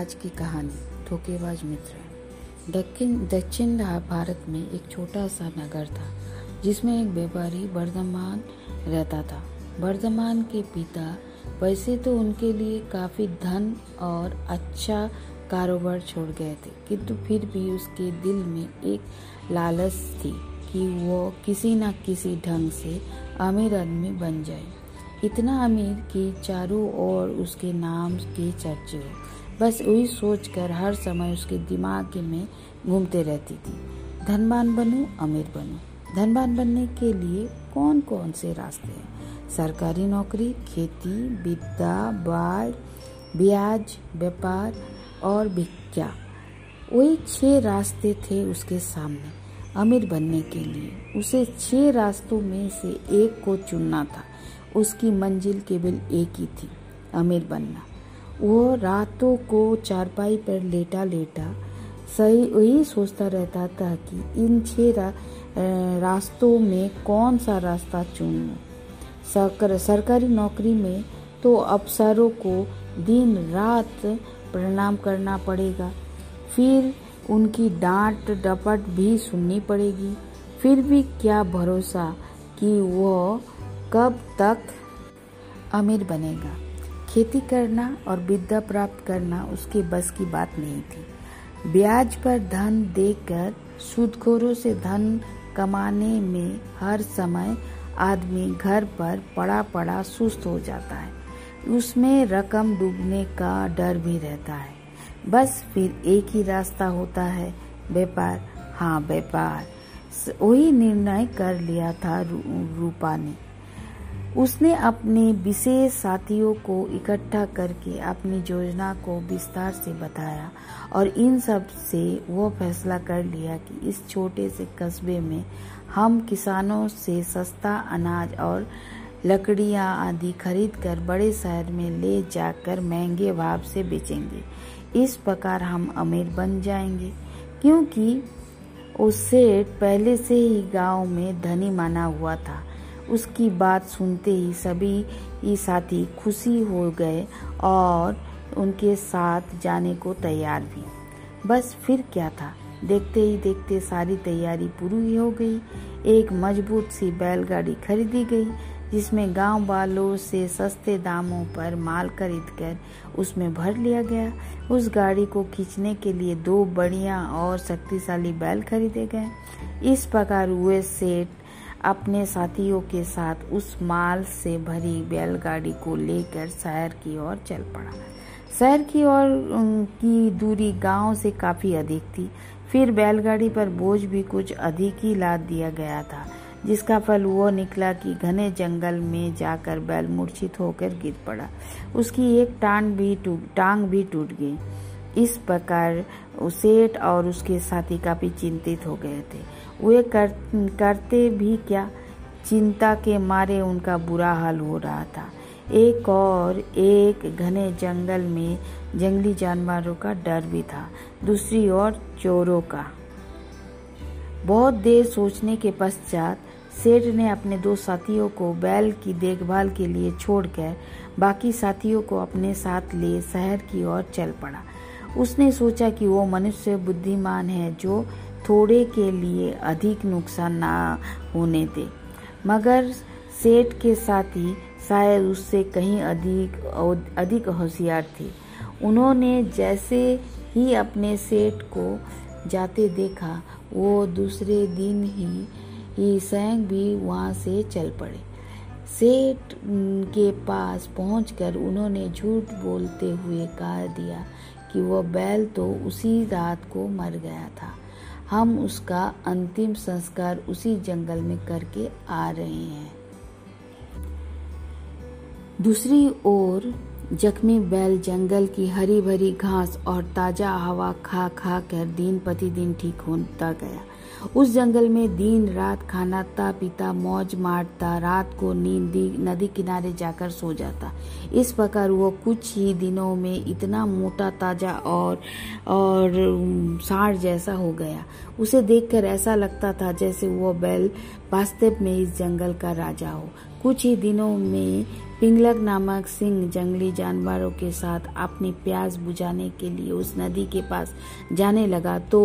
आज की कहानी, धोखेबाज मित्र दक्षिण दक्षिण भारत में एक छोटा सा नगर था, जिसमें एक व्यापारी वर्धमान रहता था। वर्धमान के पिता वैसे तो उनके लिए काफ़ी धन और अच्छा कारोबार छोड़ गए थे, किंतु फिर भी उसके दिल में एक लालच थी कि वो किसी न किसी ढंग से अमीर आदमी बन जाए। इतना अमीर कि चारों ओर उसके नाम के चर्चे हो बस वही सोचकर हर समय उसके दिमाग में घूमते रहती थी। धनवान बनूं, अमीर बनूं। धनवान बनने के लिए कौन कौन से रास्ते हैं? सरकारी नौकरी, खेती, विद्या बाढ़ ब्याज, व्यापार और भिक्षा वही छह रास्ते थे उसके सामने, अमीर बनने के लिए। उसे छह रास्तों में से एक को चुनना था। उसकी मंजिल केवल एक ही थी, अमीर बनना। वो रातों को चारपाई पर लेटा लेटा सही वही सोचता रहता था कि इन छह रा, रास्तों में कौन सा रास्ता चुनूं। सरकार, सरकारी नौकरी में तो अफसरों को दिन रात प्रणाम करना पड़ेगा। फिर उनकी डांट डपट भी सुननी पड़ेगी। फिर भी क्या भरोसा कि वो कब तक अमीर बनेगा। खेती करना और विद्या प्राप्त करना उसके बस की बात नहीं थी। ब्याज पर धन देकर सूदखोरों से धन कमाने में हर समय आदमी घर पर पड़ा पड़ा सुस्त हो जाता है। उसमें रकम डूबने का डर भी रहता है। बस फिर एक ही रास्ता होता है, व्यापार। हाँ व्यापार। वही निर्णय कर लिया था रूपा ने। उसने अपने विशेष साथियों को इकट्ठा करके अपनी योजना को विस्तार से बताया और इन सबसे वो फैसला कर लिया कि इस छोटे से कस्बे में हम किसानों से सस्ता अनाज और लकड़ियाँ आदि खरीद कर बड़े शहर में ले जाकर महँगे भाव से बेचेंगे। इस प्रकार हम अमीर बन जाएँगे, क्योंकि उससे पहले से ही गाँव में धनी माना हुआ था। उसकी बात सुनते ही सभी ही साथी खुशी हो गए और उनके साथ जाने को तैयार भी। बस फिर क्या था? देखते ही देखते सारी तैयारी पूरी हो गई। एक मज़बूत सी बैलगाड़ी खरीदी गई, जिसमें गाँव वालों से सस्ते दामों पर माल खरीदकर उसमें भर लिया गया। उस गाड़ी को खींचने के लिए दो बढ़िया और शक्तिशाली बैल खरीदे गए। इस प्रकार हुए सेठ अपने साथियों के साथ उस माल से भरी बैलगाड़ी को लेकर शहर की ओर चल पड़ा। शहर की ओर की दूरी गाँव से काफ़ी अधिक थी। फिर बैलगाड़ी पर बोझ भी कुछ अधिक ही लाद दिया गया था, जिसका फल वो निकला कि घने जंगल में जाकर बैल मूर्छित होकर गिर पड़ा। उसकी एक टांग भी टूट, टांग भी टूट गई। इस प्रकार सेठ और उसके साथी काफ़ी चिंतित हो गए थे। वे कर, करते भी क्या? चिंता के मारे उनका बुरा हाल हो रहा था। एक और एक घने जंगल में जंगली जानवरों का डर भी था। दूसरी ओर चोरों का। बहुत देर सोचने के पश्चात सेठ ने अपने दो साथियों को बैल की देखभाल के लिए छोड़कर बाकी साथियों को अपने साथ ले शहर की ओर चल पड़ा। उसने सोचा कि वो मनुष्य बुद्धिमान है जो थोड़े के लिए अधिक नुकसान ना होने दे। मगर सेठ के साथी शायद उससे कहीं अधिक अधिक होशियार थे। उन्होंने जैसे ही अपने सेठ को जाते देखा, वो दूसरे दिन ही ही स्वयं भी वहाँ से चल पड़े। सेठ के पास पहुंचकर उन्होंने झूठ बोलते हुए कह दिया कि वह बैल तो उसी रात को मर गया था। हम उसका अंतिम संस्कार उसी जंगल में करके आ रहे हैं। दूसरी ओर जख्मी बैल जंगल की हरी भरी घास और ताज़ा हवा खा खा कर दिन प्रतिदिन ठीक होता गया। उस जंगल में दिन रात खानाता पीता मौज मारता, रात को नींदी नदी किनारे जाकर सो जाता। इस प्रकार वो कुछ ही दिनों में इतना मोटा, ताज़ा और और साढ़ जैसा हो गया। उसे देखकर ऐसा लगता था जैसे वो बैल वास्तव में इस जंगल का राजा हो। कुछ ही दिनों में पिंगलक नामक सिंह जंगली जानवरों के साथ अपनी प्यास बुझाने के लिए उस नदी के पास जाने लगा। तो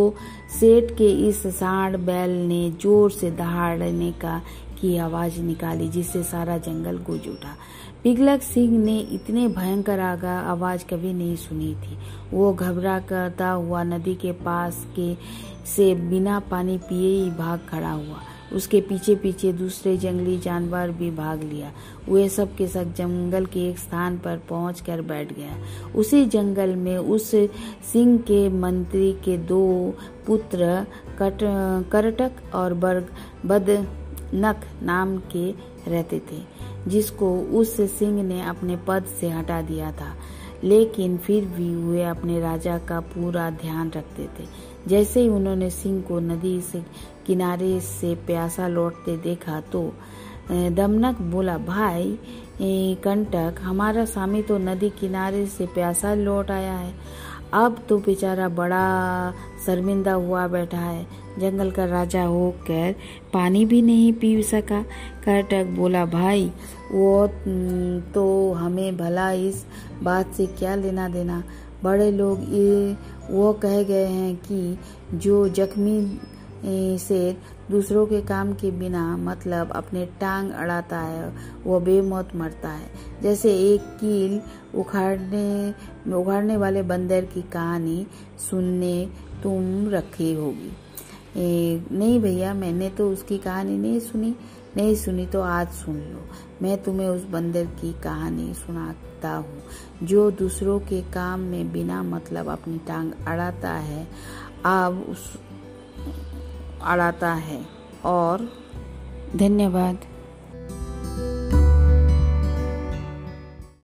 सेठ के इस सांड बैल ने ज़ोर से दहाड़ने का की आवाज़ निकाली, जिससे सारा जंगल गूंज उठा। पिघलक सिंह ने इतने भयंकर आगा आवाज़ कभी नहीं सुनी थी। वो घबरा करता हुआ नदी के पास के से बिना पानी पिए ही भाग खड़ा हुआ। उसके पीछे पीछे दूसरे जंगली जानवर भी भाग लिया। वे सब के सब जंगल के एक स्थान पर पहुँच कर बैठ गया। उसी जंगल में उस सिंह के मंत्री के दो पुत्र कट, करटक और बर्ग बदनक नाम के रहते थे जिसको उस सिंह ने अपने पद से हटा दिया था। लेकिन फिर भी वे अपने राजा का पूरा ध्यान रखते थे। जैसे ही उन्होंने सिंह को नदी से किनारे से प्यासा लौटते देखा तो दमनक बोला, भाई कंटक, हमारा स्वामी तो नदी किनारे से प्यासा लौट आया है। अब तो बेचारा बड़ा शर्मिंदा हुआ बैठा है। जंगल का राजा होकर पानी भी नहीं पी सका। कर्टक बोला, भाई, वो तो हमें भला इस बात से क्या लेना देना? बड़े लोग ये वो कह गए हैं कि जो जख्मी से दूसरों के काम के बिना मतलब अपने टांग अड़ाता है, वो बेमौत मरता है। जैसे एक कील उखाड़ने उखाड़ने वाले बंदर की कहानी सुनने तुम रखी होगी। नहीं भैया, मैंने तो उसकी कहानी नहीं सुनी। नहीं, सुनी तो आज सुन लो। मैं तुम्हें उस बंदर की कहानी सुनाता हूँ, जो दूसरों के काम में बिना मतलब अपनी टांग अड़ाता है, अब उस, अड़ाता है। और धन्यवाद।